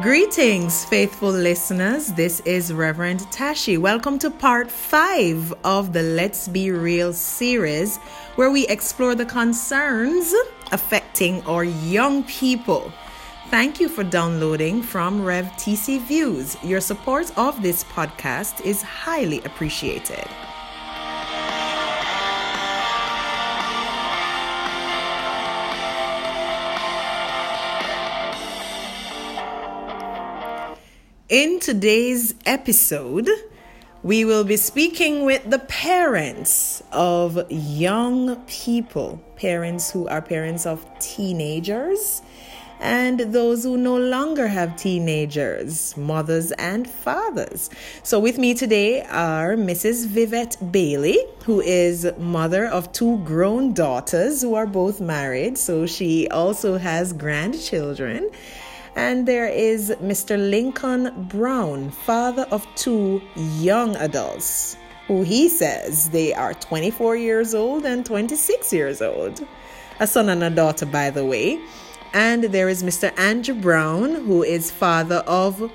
Greetings, faithful listeners. This is Reverend TC. Welcome to part five of the Let's Be Real series, where we explore the concerns affecting our young people. Thank you for downloading from Rev TC Views. Your support of this podcast is highly appreciated. In today's episode, we will be speaking with the parents of young people, parents who are parents of teenagers, and those who no longer have teenagers, mothers and fathers. So, with me today are Mrs. Vivette Bailey, who is mother of two grown daughters who are both married, so she also has grandchildren. And there is Mr. Lincoln Brown, father of two young adults, who he says they are 24 years old and 26 years old. A son and a daughter, by the way. And there is Mr. Andrew Brown, who is father of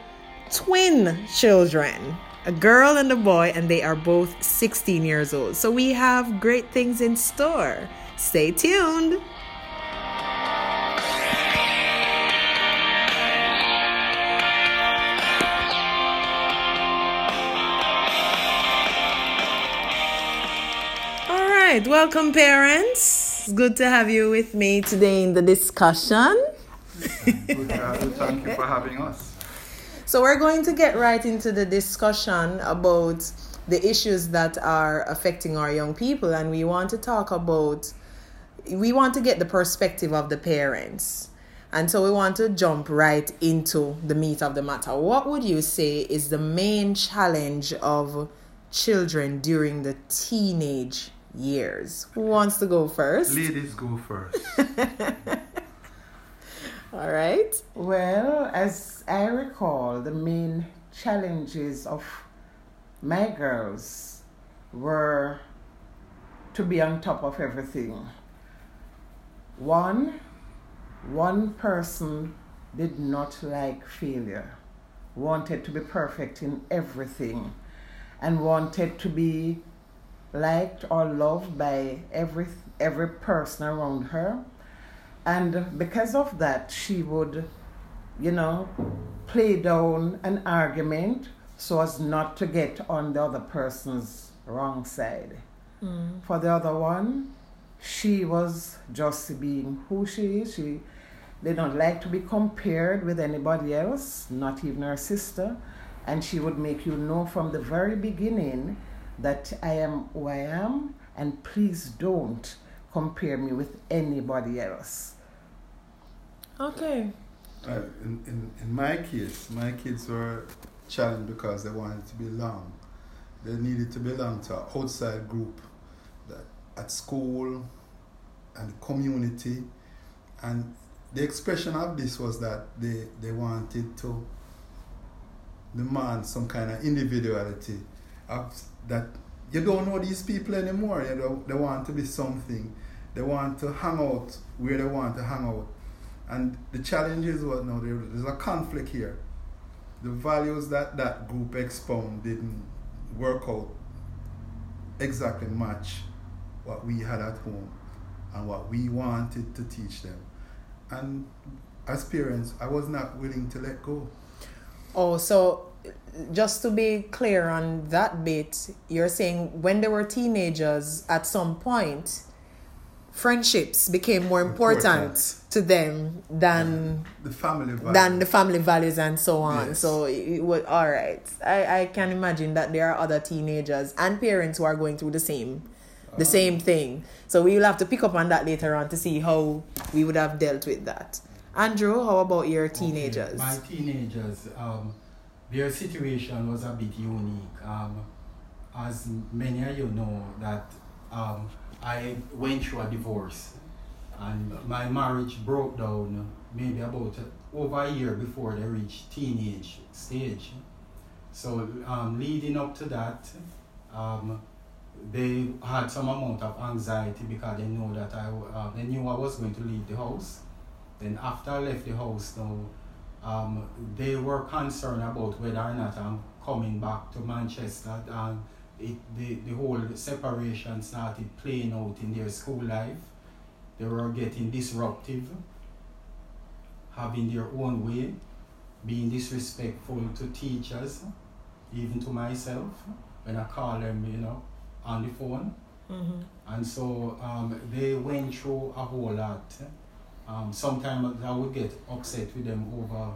twin children a girl and a boy, and they are both 16 years old. So we have great things in store. Stay tuned. Right, welcome, parents. It's good to have you with me today in the discussion. Thank you for having us. So, we're going to get right into the discussion about the issues that are affecting our young people, and we want to talk about, we want to get the perspective of the parents. And so we want to jump right into the meat of the matter. What would you say is the main challenge of children during the teenage years. Who wants to go first? Ladies go first. All right. Well, as I recall, the main challenges of my girls were to be on top of everything. One, one person did not like failure, wanted to be perfect in everything, and wanted to be liked or loved by every every person around her. And because of that she would you know play down an argument so as not to get on the other person's wrong side. Mm. for the other one she was just being who she is. She did not like to be compared with anybody else not even her sister. And she would make you know from the very beginning that I am who I am, and please don't compare me with anybody else. Okay. Uh, in, in, in my case, my kids were challenged because they wanted to belong. They needed to belong to an outside group that at school and community. And the expression of this was that they, they wanted to demand some kind of individuality of that you don't know these people anymore. You know, they want to be something. They want to hang out where they want to hang out. And the challenge is what now? There's a conflict here. The values that that group expound didn't work out exactly match what we had at home and what we wanted to teach them. And as parents, I was not willing to let go. Oh, so just to be clear on that bit, you're saying when they were teenagers, at some point, friendships became more important, important. to them than the family values. than the family values and so on. Yes. So it was all right. I, I can imagine that there are other teenagers and parents who are going through the same the uh, same thing. So we will have to pick up on that later on to see how we would have dealt with that. Andrew, how about your teenagers? Okay. My teenagers, um, their situation was a bit unique. Um, as many of you know, that um, I went through a divorce and my marriage broke down maybe about over a year before they reached teenage stage. So um, leading up to that, um, they had some amount of anxiety because they know that I uh, they knew I was going to leave the house. Then after I left the house now, um, they were concerned about whether or not I'm coming back to Manchester. And it, the, the whole separation started playing out in their school life. They were getting disruptive, having their own way, being disrespectful to teachers, even to myself, when I call them, you know, on the phone. Mm-hmm. And so um, they went through a whole lot. Um, sometimes I would get upset with them over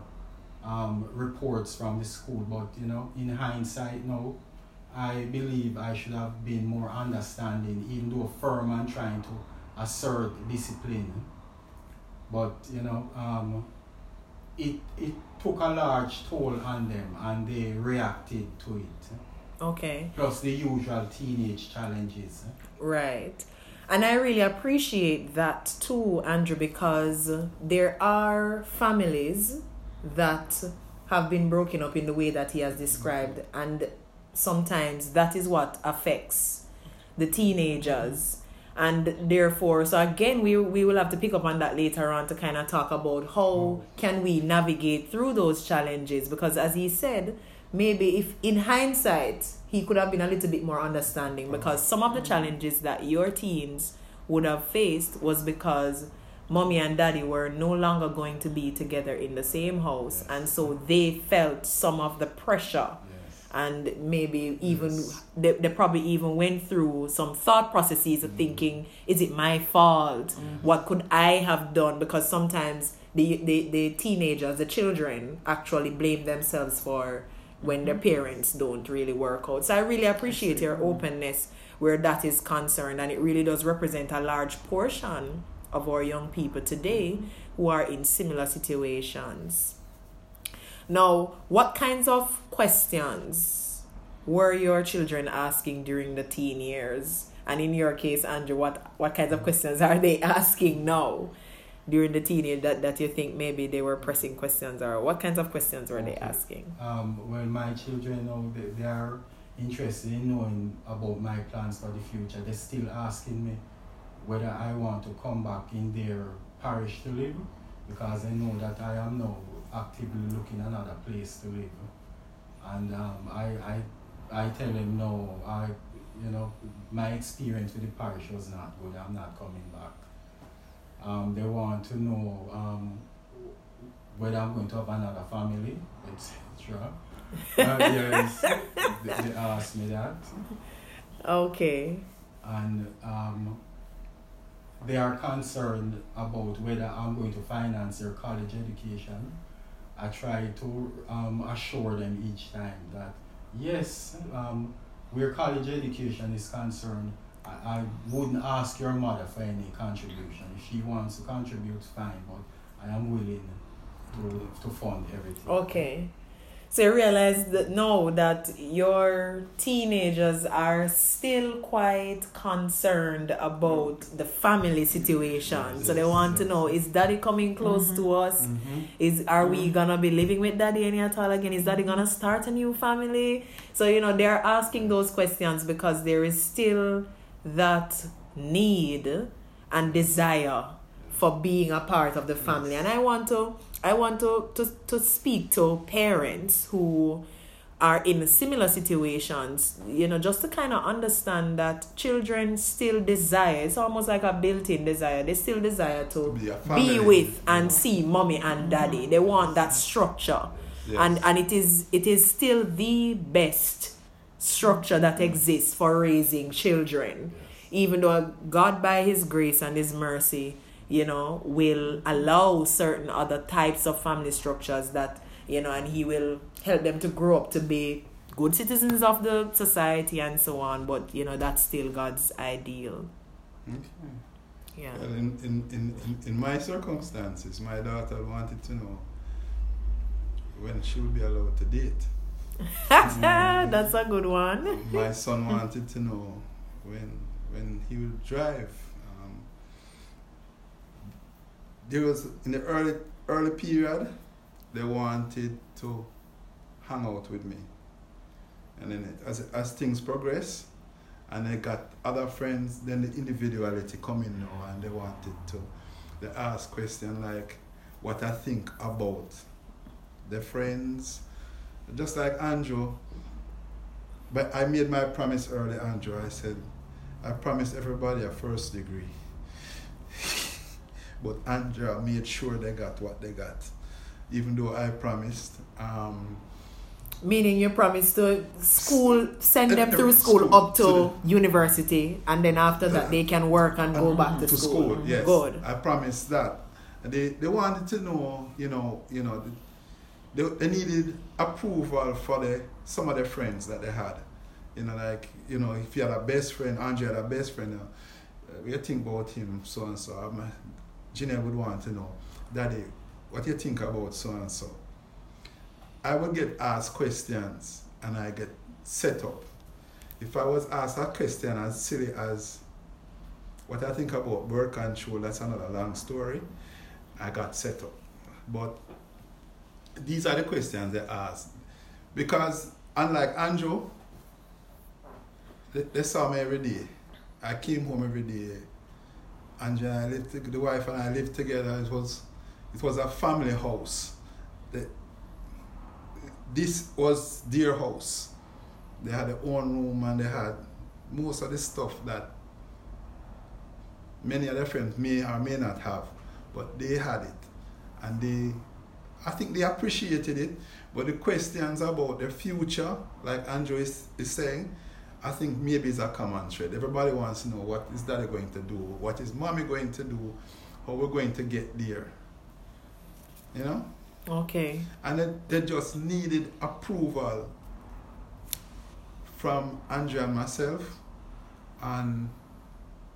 um, reports from the school, but you know, in hindsight, no, I believe I should have been more understanding, even though firm and trying to assert discipline. But you know, um, it it took a large toll on them, and they reacted to it. Okay. Plus the usual teenage challenges. Right. And I really appreciate that too, Andrew, because there are families that have been broken up in the way that he has described, and sometimes that is what affects the teenagers. And therefore, so again, we, we will have to pick up on that later on to kind of talk about how mm. can we navigate through those challenges. Because as he said, maybe if in hindsight he could have been a little bit more understanding because some of the challenges that your teens would have faced was because mommy and daddy were no longer going to be together in the same house and so they felt some of the pressure. And maybe even Yes. they, they probably even went through some thought processes of mm. thinking is it my fault? Mm-hmm. What could i have done? Because sometimes the, the, the teenagers the children actually blame themselves for when the parents don't really work out. So i really appreciate your openness where that is concerned and it really does represent a large portion of our young people today who are in similar situations. Now, what kinds of questions were your children asking during the teen years? And in your case, Andrew, what, what kinds of questions are they asking now during the teenage that, that you think maybe they were pressing questions or what kinds of questions were they asking? Um, well, my children now they, they are interested in knowing about my plans for the future. They're still asking me whether I want to come back in their parish to live because they know that I am now actively looking another place to live. And um, I, I, I tell them no, I, you know, my experience with the parish was not good. I'm not coming back. Um, they want to know um, whether I'm going to have another family, etc. uh, yes, they, they asked me that, Okay. and um, they are concerned about whether I'm going to finance their college education. I try to um, assure them each time that yes, um, where college education is concerned, I, I wouldn't ask your mother for any contribution. If she wants to contribute, fine, but I am willing to, to fund everything. Okay. So you realize that now that your teenagers are still quite concerned about mm. the family situation. So they want to know is daddy coming close mm-hmm. to us? Mhm. Is are we mm-hmm. gonna be living with daddy any at all again? Is daddy gonna mm-hmm. start a new family? So you know they're asking those questions because there is still that need and desire for being a part of the family. And I want to I want to, to, to speak to parents who are in similar situations, you know, just to kind of understand that children still desire, it's almost like a built in desire. They still desire to Be be with and see mommy and daddy. They want that structure. Yes. And and it is it is still the best structure that exists for raising children. Even though God by his grace and his mercy, you know, will allow certain other types of family structures that, you know, and he will help them to grow up to be good citizens of the society and so on, but you know, that's still God's ideal. Okay. Yeah. Well, in, in, in, in, in my circumstances, my daughter wanted to know when she would be allowed to date. That's a good one. My son wanted to know when when he would drive. Um, there was in the early early period, they wanted to hang out with me, and then it, as as things progress, and they got other friends, then the individuality come in now, and they wanted to. They ask question like, what I think about their friends, just like Andrew. But I made my promise early, Andrew. I said, I promised everybody a first degree. but Andrew made sure they got what they got, even though I promised. Um, Meaning you promised to school send them through school, school, up to to university and then after that they can work and go back to, to school. school. Yes, Good. I promised that. And they they wanted to know, you know, you know, they, they needed approval for the some of their friends that they had. You know, like you know, if you had a best friend, Andre had a best friend. Uh, what you think about him, so and so? Um, would want to know, Daddy, what you think about so and so? I would get asked questions and I get set up. If I was asked a question as silly as what I think about birth control, that's another long story. I got set up. But these are the questions they asked. Because unlike Andrew, they, they saw me every day. I came home every day. Andrew and I lived, the wife and I lived together. It was, it was a family house. The, this was their house. They had their own room and they had most of the stuff that many other friends may or may not have, but they had it. And they, I think they appreciated it. But the questions about their future, like Andrew is, is saying, I think maybe it's a common thread. Everybody wants to know what is daddy going to do, what is mommy going to do, how we're going to get there. You know? Okay. and then they just needed approval from Andrea and myself and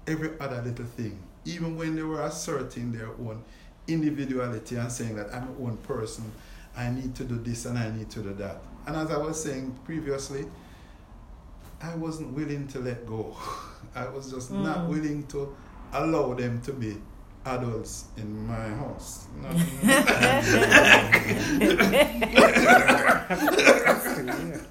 every other little thing. Even when they were asserting their own individuality and saying that I'm my own person, I need to do this and I need to do that. And as I was saying previously, I wasn't willing to let go. I was just not Mm. willing to allow them to be adults in my house. No,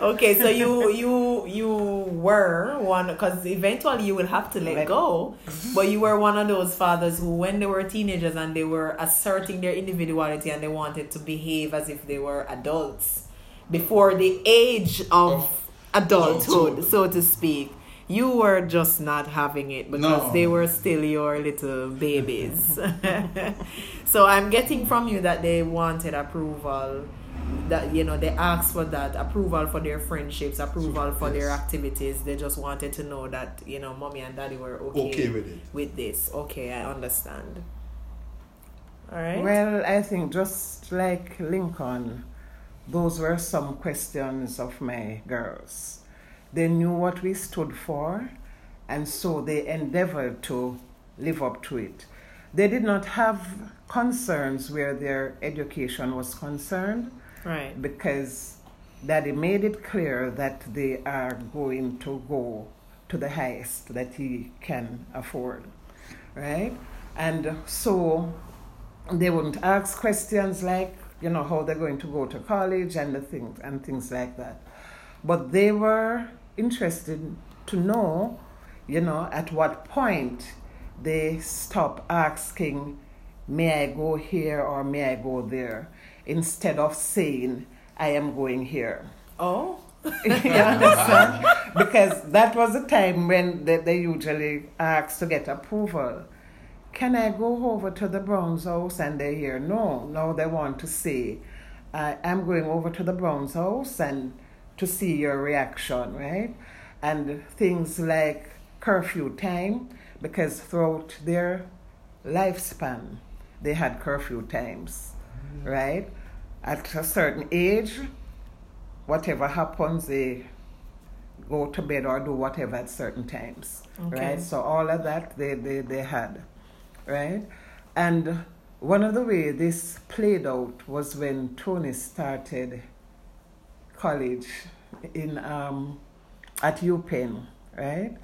Okay, so you you you were one because eventually you will have to let Let- go, but you were one of those fathers who, when they were teenagers and they were asserting their individuality and they wanted to behave as if they were adults before the age of adulthood, adulthood. so to speak. You were just not having it because No. they were still your little babies. so I'm getting from you that they wanted approval that you know they asked for that approval for their friendships approval for their activities they just wanted to know that you know mommy and daddy were okay, okay with it. with this okay i understand all right Well, I think just like Lincoln, those were some questions of my girls. They knew what we stood for, and so they endeavored to live up to it. They did not have concerns where their education was concerned right because Daddy made it clear that they are going to go to the highest that he can afford, right? And so they wouldn't ask questions like, you know, how they're going to go to college and the things and things like that. But they were interested to know, you know, at what point they stop asking, may I go here or may I go there, instead of saying, I am going here. oh you understand? Because that was the time when they, they usually ask to get approval. Can I go over to the Browns house? And they hear, no, no, they want to say, I I'm going over to the Browns house and to see your reaction, right? And things like curfew time, because throughout their lifespan, they had curfew times, mm-hmm. right? At a certain age, whatever happens, they go to bed or do whatever at certain times, Okay. right? So all of that they, they, they had, right? And one of the way this played out was when Tony started college in um, at UPenn, right?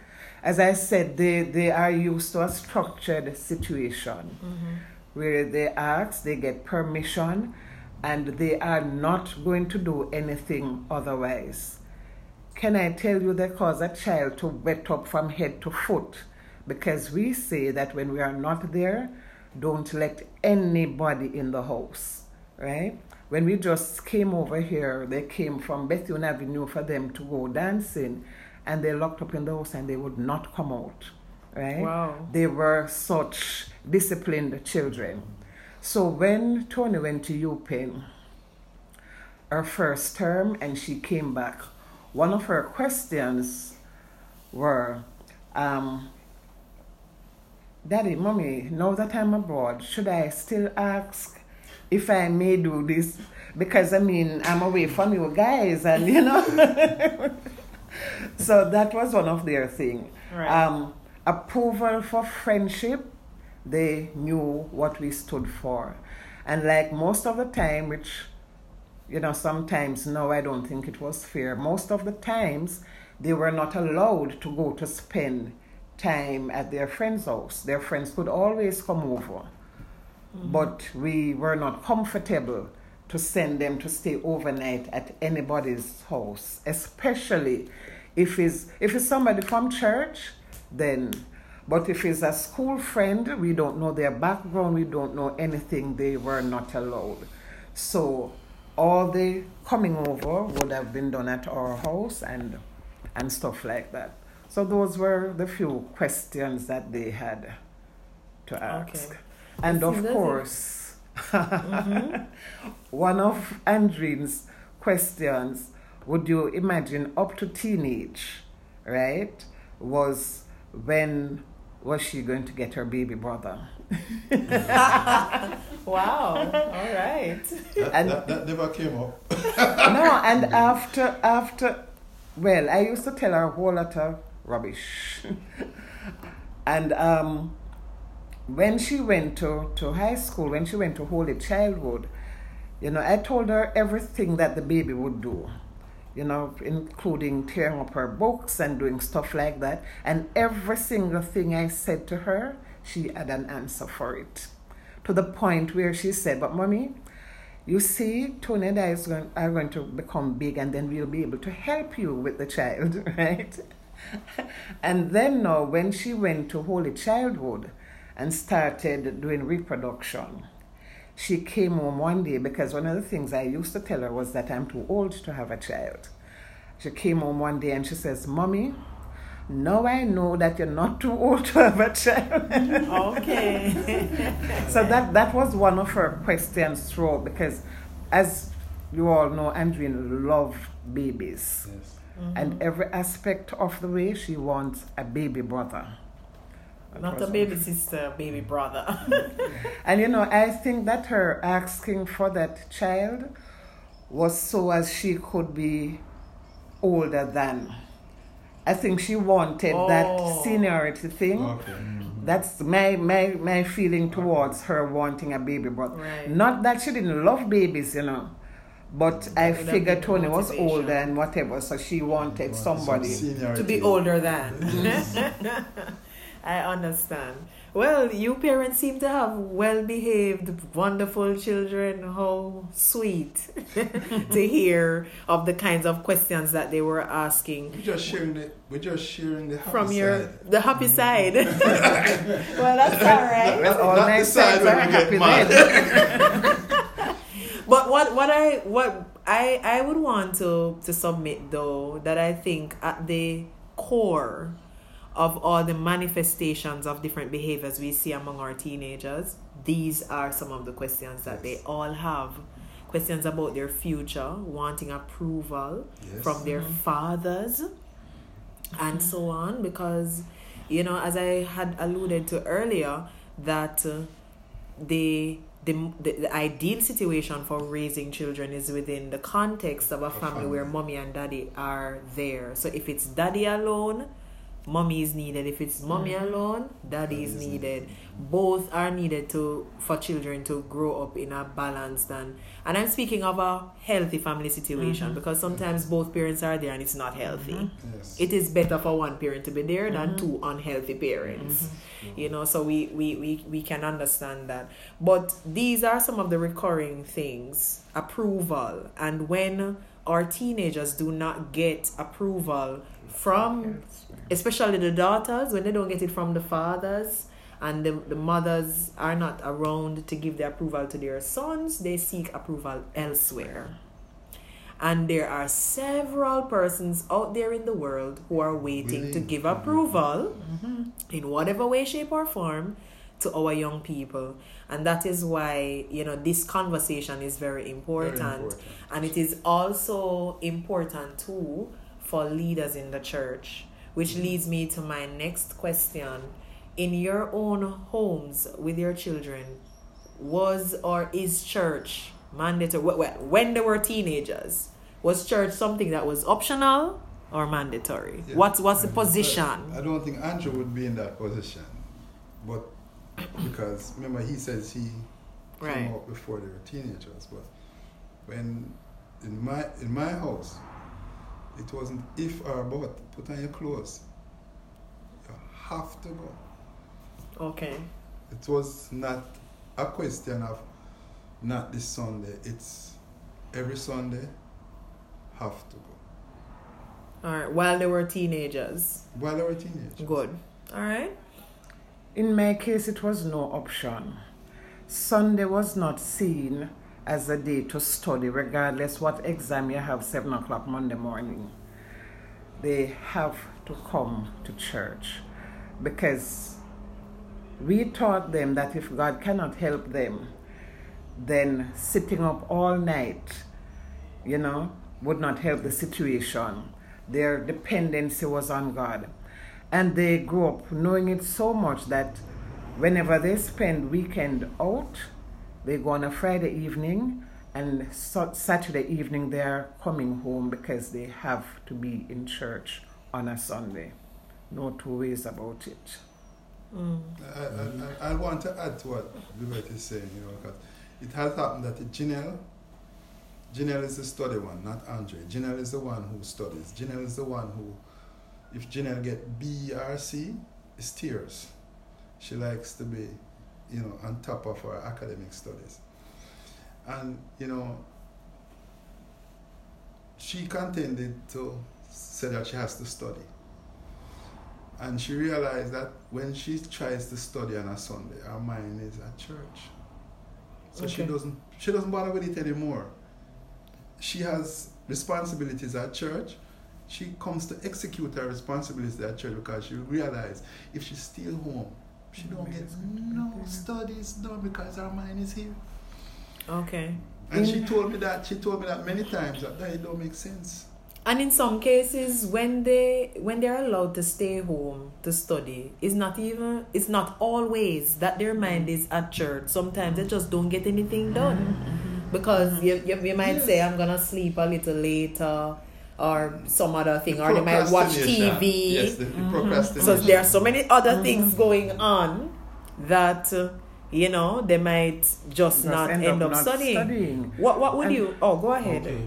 As I said, they, they are used to a structured situation where they ask, they get permission, and they are not going to do anything otherwise. Can I tell you they cause a child to wet up from head to foot? Because we say that when we are not there, don't let anybody in the house, right? When we just came over here, they came from Bethune Avenue for them to go dancing, and they locked up in the house and they would not come out. Right? Wow. They were such disciplined children. So when Tony went to UPenn, her first term, and she came back, one of her questions were, um, Daddy, Mommy, now that I'm abroad, should I still ask if I may do this? Because I mean, I'm away from you guys, and you know. so that was one of their thing. Right. Um, approval for friendship, they knew what we stood for. And like most of the time, which, you know, sometimes no, I don't think it was fair. Most of the times, they were not allowed to go to spend time at their friend's house. Their friends could always come over. But we were not comfortable to send them to stay overnight at anybody's house, especially if it's if it's somebody from church, then but if it's a school friend, we don't know their background, we don't know anything, they were not allowed. So all the coming over would have been done at our house and and stuff like that. So those were the few questions that they had to ask. Okay. And That's of lovely. course, one of Andrine's questions, would you imagine up to teenage, right? Was when was she going to get her baby brother? Wow. All right. That, And- that, that never came up. no, and after after, well, I used to tell her a whole lot of rubbish, and um, when she went to to high school, when she went to Holy Childhood, you know, I told her everything that the baby would do, you know, including tearing up her books and doing stuff like that, and every single thing I said to her, she had an answer for it, to the point where she said, "But mommy." You see, Tony and I is going, are going to become big, and then we'll be able to help you with the child, right? and then now, when she went to Holy Childhood and started doing reproduction, she came home one day because one of the things I used to tell her was that I'm too old to have a child. She came home one day and she says, Mommy, now I know that you're not too old to have a child. Okay. So that that was one of her questions throughout because, as you all know, Andrine loved babies, Yes. and every aspect of the way she wants a baby brother. That Not was a baby sister, baby brother. And you know, I think that her asking for that child was so as she could be older than. I think she wanted that Oh. seniority thing. Okay. That's my, my, my feeling towards her wanting a baby brother. Right. Not that she didn't love babies, you know, but mm-hmm. I would figured been Tony was older and whatever, so she wanted somebody. seniority. to be older than. I understand. Well, you parents seem to have well behaved, wonderful children. How sweet to hear of the kinds of questions that they were asking We're just sharing the. We're just sharing the happy from your side. the happy side. well, that's all right. Well, all Not my the side when are we get happy mad. But what what I what I I would want to to submit though that I think at the core of all the manifestations of different behaviors we see among our teenagers, these are some of the questions that they all have. Questions about their future, wanting approval Yes. from their fathers, and so on. Because, you know, as I had alluded to earlier, that uh, the, the, the the ideal situation for raising children is within the context of a family where mommy and daddy are there. So if it's daddy alone, mommy is needed. If it's mommy alone, daddy is Daddy is needed. Both are needed to for children to grow up in a balanced and and I'm speaking of a healthy family situation because sometimes both parents are there and it's not healthy. Yes. it is better for one parent to be there than two unhealthy parents. You know so we, we we we can understand that. But these are some of the recurring things. Approval. And when our teenagers do not get approval from especially the daughters when they don't get it from the fathers and the, the mothers are not around to give the approval to their sons, they seek approval elsewhere. And there are several persons out there in the world who are waiting to give mm-hmm. approval mm-hmm. in whatever way, shape, or form to our young people. And that is why, you know, this conversation is very important. important. And it is also important too for leaders in the church, which leads me to my next question. In your own homes with your children, was or is church mandatory? wh- wh- When they were teenagers, was church something that was optional or mandatory? What's what's the position? I don't think Andrew would be in that position, but because remember he says he Right. came out before they were teenagers. But when in my in my house, it wasn't if or but. Put on your clothes. You have to go. Okay. It was not a question of not this Sunday. It's every Sunday have to go. All right. While they were teenagers. While they were teenagers. Good. All right. In my case, it was no option. Sunday was not seen as a day to study, regardless what exam you have 7 o'clock Monday morning. They have to come to church because we taught them that if God cannot help them, then sitting up all night, you know, would not help the situation. Their dependency was on God. And they grew up knowing it so much that whenever they spend weekend out, they go on a Friday evening and Saturday evening they're coming home because they have to be in church on a Sunday. No two ways about it. Mm. I, I, I, I want to add to what Liberty is saying, you know, because it has happened that Janelle, Janelle is the study one, not Andre. Janelle is the one who studies. Janelle is the one who, if Janelle get B or C, it's tears. She likes to be, you know, on top of her academic studies. And, you know, she contended to say that she has to study. And she realized that when she tries to study on a Sunday, her mind is at church. So she doesn't she doesn't bother with it anymore. She has responsibilities at church. She comes to execute her responsibilities at church because she realized if she's still home, she don't get no studies done because her mind is here. Okay. And she told me that she told me that many times that, that it don't make sense. And in some cases, when they when they're allowed to stay home to study, it's not even it's not always that their mind is at church. Sometimes they just don't get anything done mm-hmm. because mm-hmm. you, you you might say I'm gonna sleep a little later or some other thing, or they might watch TV. Yes, the, the procrastination. So there are so many other things going on that uh, you know they might just, Just not end, up, not studying. studying. What what would And- you? Oh, go ahead. Okay.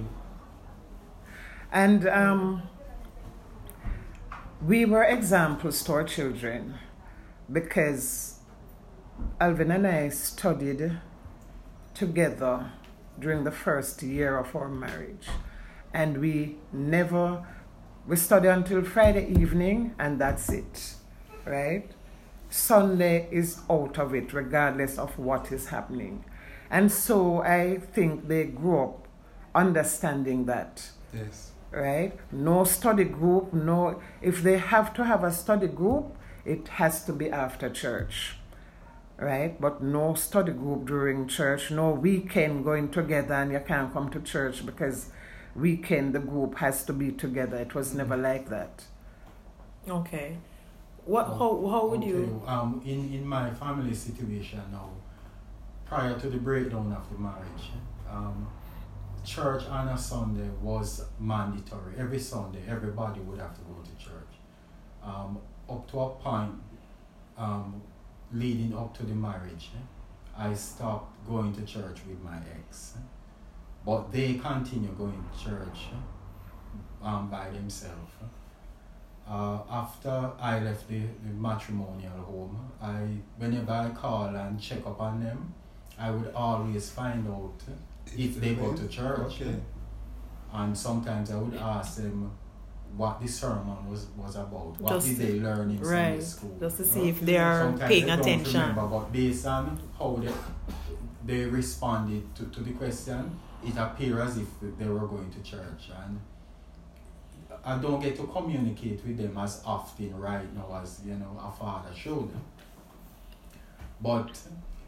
And um, we were examples to our children because Alvin and I studied together during the first year of our marriage. And we never, we study until Friday evening and that's it, right? Sunday is out of it regardless of what is happening. And so I think they grew up understanding that Yes. right? No study group, no. If they have to have a study group, it has to be after church, right? But no study group during church, no weekend going together and you can't come to church because weekend the group has to be together. It was never like that. Okay. What? How? How would you? Um, in, in my family situation now, prior to the breakdown of the marriage, um, church on a Sunday was mandatory. Every Sunday, everybody would have to go to church. Um, up to a point, um, leading up to the marriage, I stopped going to church with my ex. But they continue going to church um, by themselves. Uh, after I left the, the matrimonial home, I whenever I call and check up on them, I would always find out if they go to church. Okay. And sometimes I would ask them what the sermon was, was about. What Just- did they learn in Sunday Right. school? Just to see know? if they are Sometimes paying they don't. Remember, but based on how they, they responded to, to the question, it appeared as if they were going to church. And I don't get to communicate with them as often right now as you know a father should. But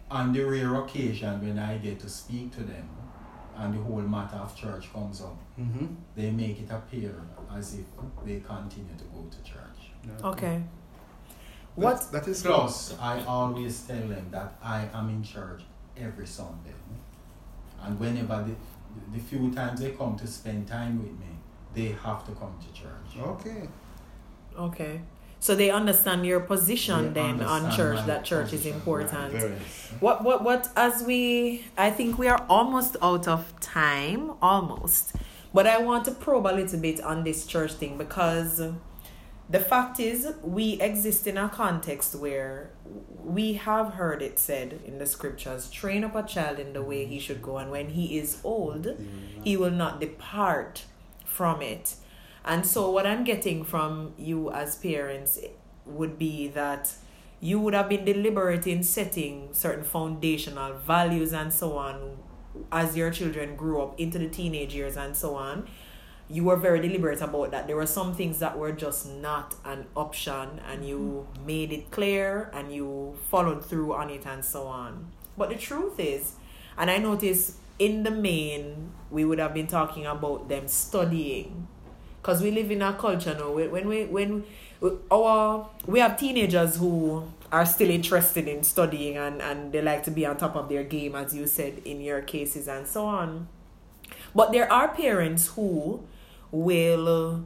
on the rare occasion when I get to speak to them and the whole matter of church comes up, Mm-hmm. they make it appear as if they continue to go to church. Okay. What? What? That is Plus, I always tell them that I am in church every Sunday. And whenever the, the few times they come to spend time with me, they have to come to church. Okay. Okay. So they understand your position They then on church that church is important. right. What what what as we I think we are almost out of time, almost. But I want to probe a little bit on this church thing because the fact is we exist in a context where we have heard it said in the scriptures, train up a child in the way he should go and when he is old, he will not depart from it. And so, what I'm getting from you as parents would be that you would have been deliberate in setting certain foundational values and so on as your children grew up into the teenage years and so on. You were very deliberate about that. There were some things that were just not an option, and you mm-hmm. made it clear and you followed through on it and so on. But the truth is, and I notice in the main, we would have been talking about them studying because we live in a culture now when when we when we, our we have teenagers who are still interested in studying and and they like to be on top of their game as you said in your cases and so on but there are parents who will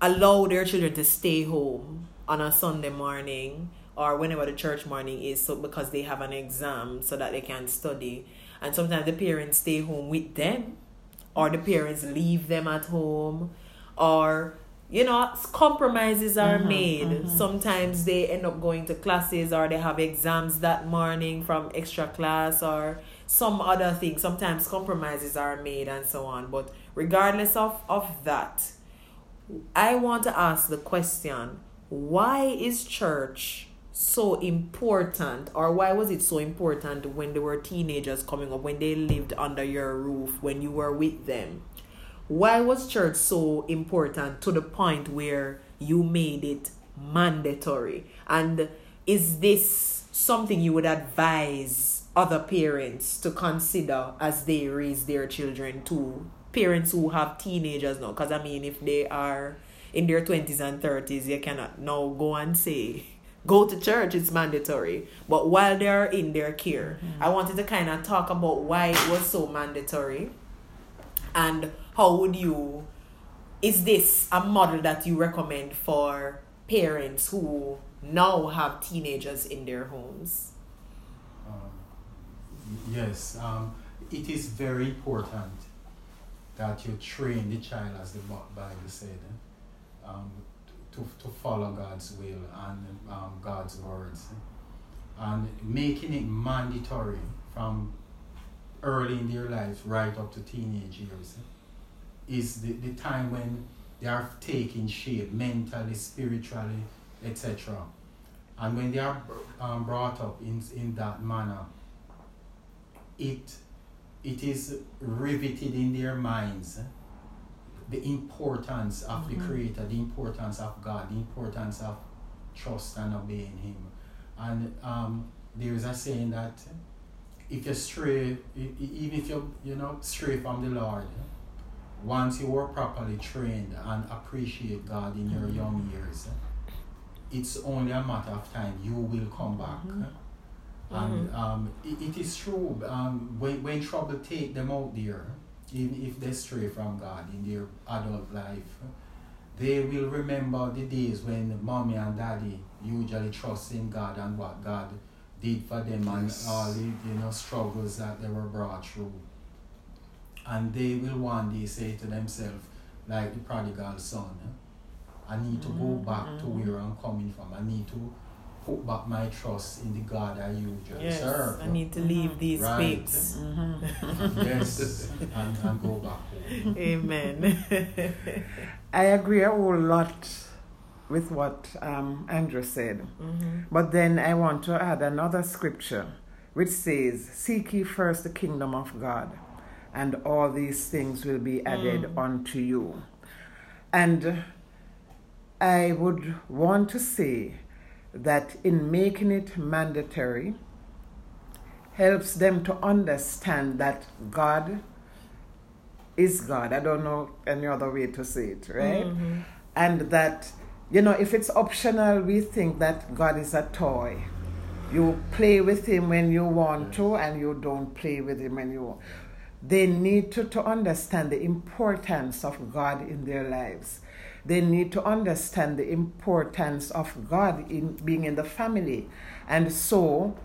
allow their children to stay home on a sunday morning or whenever the church morning is so because they have an exam so that they can study and sometimes the parents stay home with them or the parents leave them at home or you know compromises are Mhm, made mhm. sometimes they end up going to classes or they have exams that morning from extra class or some other things. sometimes compromises are made and so on. But regardless of of that i want to ask the question why is church so important? Or why was it so important when they were teenagers coming up when they lived under your roof when you were with them? Why was church so important to the point where you made it mandatory? And is this something you would advise other parents to consider as they raise their children too parents who have teenagers now. Because i mean if they are in their 20s and 30s you cannot now go and say go to church it's mandatory. But while they are in their care mm-hmm. i wanted to kind of talk about why it was so mandatory and how would you is this a model that you recommend for parents who now have teenagers in their homes yes, um, it is very important that you train the child, as the Bi- Bible said, eh, um, to, to follow God's will and um, God's words. And making it mandatory from early in their lives right up to teenage years eh, is the, the time when they are taking shape mentally, spiritually, etc. And when they are um, brought up in, in that manner, it it is riveted in their minds eh, the importance of Mhm. the Creator, the importance of God, the importance of trust and obeying Him. And um, there is a saying that if you stray, even if you you know stray from the Lord, once you are properly trained and appreciate God in your young years, it's only a matter of time you will come back. Mhm. And um, it, it is true. Um, when, when trouble take them out there, even if they stray from God in their adult life, they will remember the days when mommy and daddy usually trust in God and what God did for them and Yes. all the you know struggles that they were brought through. And they will one day say to themselves, like the prodigal son, I need to go Mhm, back to mhm. where I'm coming from. I need to put back my trust in the God I usually Yes, serve. I need to leave these Right. pigs. yes, and, and go back home. Amen. I agree a whole lot with what um, Andrew said. Mhm. But then I want to add another scripture which says, Seek ye first the kingdom of God, and all these things will be added Mm. unto you. And I would want to say that in making it mandatory helps them to understand that God is God. I don't know any other way to say it, right? Mhm. and that you know if it's optional we think that god is a toy you play with him when you want to and you don't play with him when you they need to, to understand the importance of god in their lives they need to understand the importance of god in being in the family and so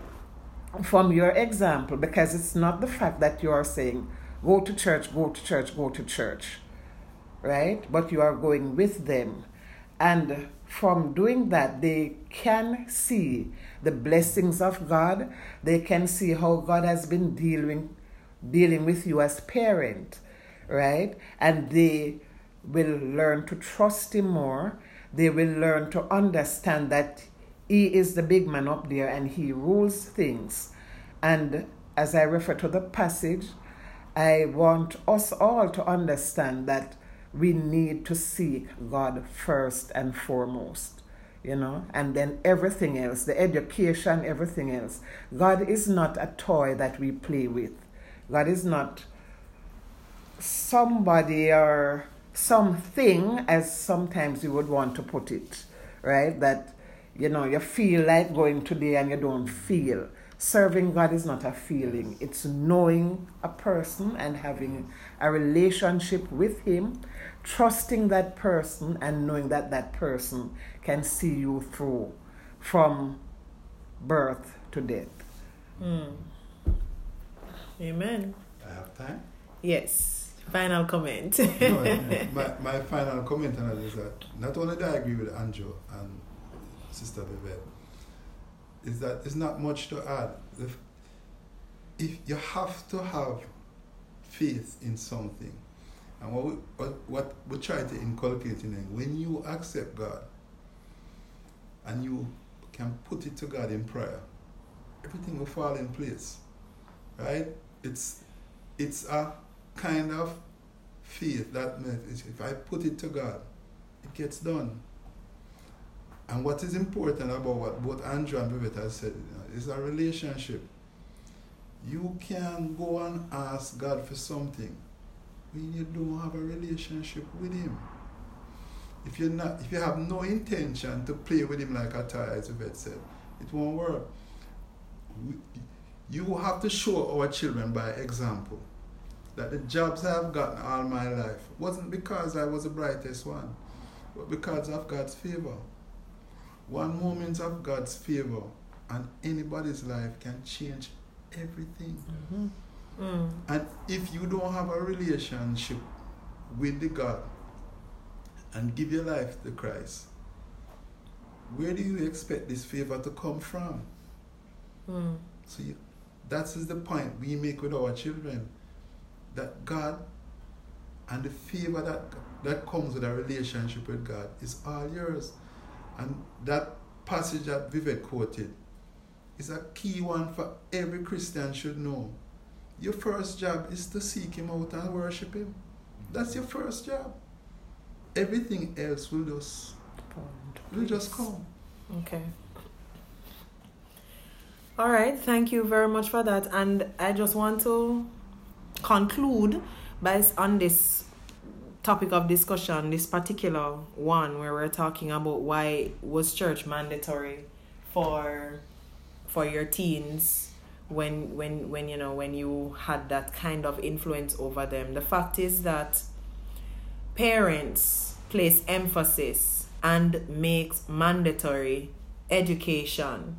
from your example because it's not the fact that you are saying go to church go to church go to church right? But you are going with them. And from doing that, they can see the blessings of God. They can see how God has been dealing dealing with you as parent, right? And they will learn to trust him more. They will learn to understand that he is the big man up there and he rules things. And as I refer to the passage, I want us all to understand that we need to seek God first and foremost, you know, and then everything else, the education, everything else. God is not a toy that we play with. God is not somebody or something, as sometimes you would want to put it, right? That, you know, you feel like going today and you don't feel. Serving God is not a feeling, it's knowing a person and having a relationship with Him, trusting that person and knowing that that person can see you through from birth to death. Mm. Amen. I have time. Yes. Final comment. No, my, my final comment on is that not only do I agree with Andrew and Sister Vivette, is that there's not much to add. If, if you have to have faith in something, and what we, what, what we try to inculcate in them, when you accept God and you can put it to God in prayer, everything will fall in place. Right? It's it's a kind of faith that means if I put it to God, it gets done. And what is important about what both Andrew and Vivette have said you know, is a relationship. You can go and ask God for something when you don't have a relationship with Him. If you're not, if you have no intention to play with Him like a toy, as Vivette said, it won't work. We, you have to show our children by example that the jobs I've gotten all my life wasn't because I was the brightest one, but because of God's favor. One moment of God's favor and anybody's life can change everything. Mm. And if you don't have a relationship with the God and give your life to Christ, where do you expect this favor to come from? Mm. So you, that is the point we make with our children. That God and the favor that that comes with a relationship with God is all yours. And that passage that Vivette quoted is a key one for every Christian should know. Your first job is to seek Him out and worship Him. That's your first job. Everything else will just will just come. Okay. All right, thank you very much for that. And I just want to conclude by on this topic of discussion, this particular one where we're talking about why was church mandatory for for your teens when when when you know when you had that kind of influence over them. The fact is that parents place emphasis and makes mandatory education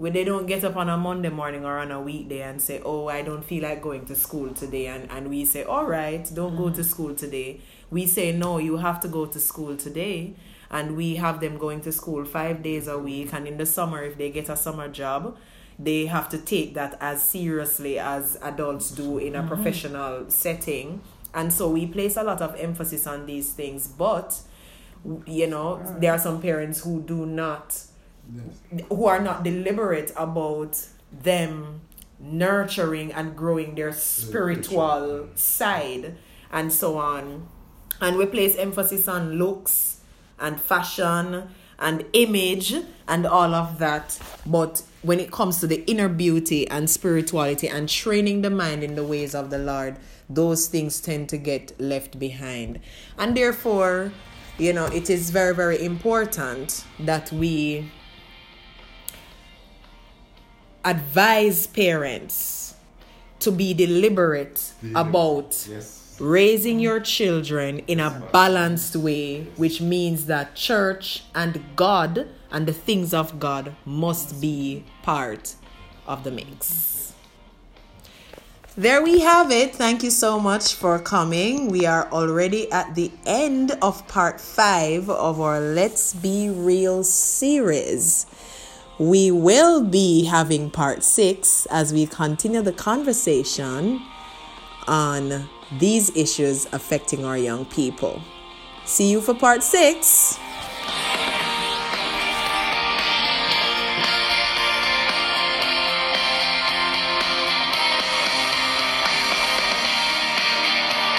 where they don't get up on a Monday morning or on a weekday and say, Oh, I don't feel like going to school today and, and we say, All right, don't go to mm. school today. We say no, you have to go to school today. and we have them going to school five days a week. And in the summer if they get a summer job they have to take that as seriously as adults do in a mm-hmm. professional setting. And so we place a lot of emphasis on these things. But you know there are some parents who do not Yes. who are not deliberate about them nurturing and growing their spiritual side and so on. And we place emphasis on looks and fashion and image and all of that. But when it comes to the inner beauty and spirituality and training the mind in the ways of the Lord, those things tend to get left behind. And therefore, you know, it is very, very important that we advise parents to be deliberate about Yes. raising your children in a balanced way, which means that church and God and the things of God must be part of the mix. There we have it. Thank you so much for coming. We are already at the end of part five of our Let's Be Real series. We will be having part six as we continue the conversation on these issues affecting our young people. See you for part six.